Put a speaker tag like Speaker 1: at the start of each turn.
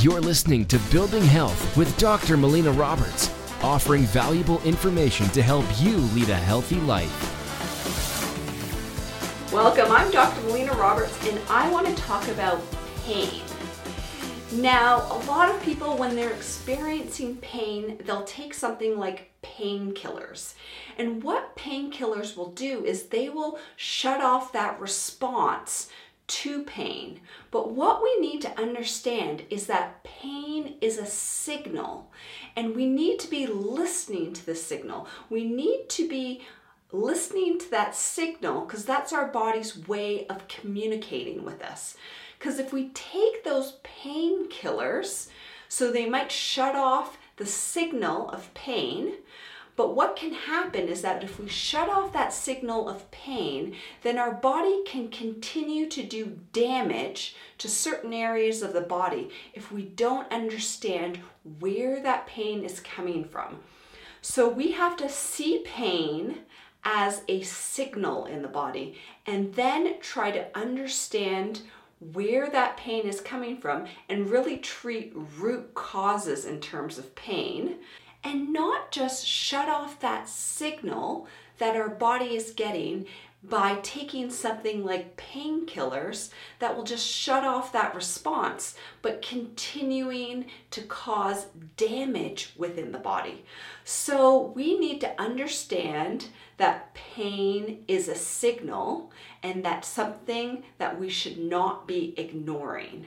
Speaker 1: You're listening to Building Health with Dr. Melina Roberts, offering valuable information to help you lead a healthy life.
Speaker 2: Welcome, I'm Dr. Melina Roberts, and I want to talk about pain. Now, a lot of people, when they're experiencing pain, they'll take something like painkillers. And what painkillers will do is they will shut off that response to pain. But what we need to understand is that pain is a signal, and we need to be listening to the signal. We need to be listening to that signal because that's our body's way of communicating with us. Because if we take those painkillers, so they might shut off the signal of pain, but what can happen is that if we shut off that signal of pain, then our body can continue to do damage to certain areas of the body if we don't understand where that pain is coming from. So we have to see pain as a signal in the body and then try to understand where that pain is coming from and really treat root causes in terms of pain and not just shut off that signal that our body is getting by taking something like painkillers that will just shut off that response, but continuing to cause damage within the body. So we need to understand that pain is a signal and that's something that we should not be ignoring.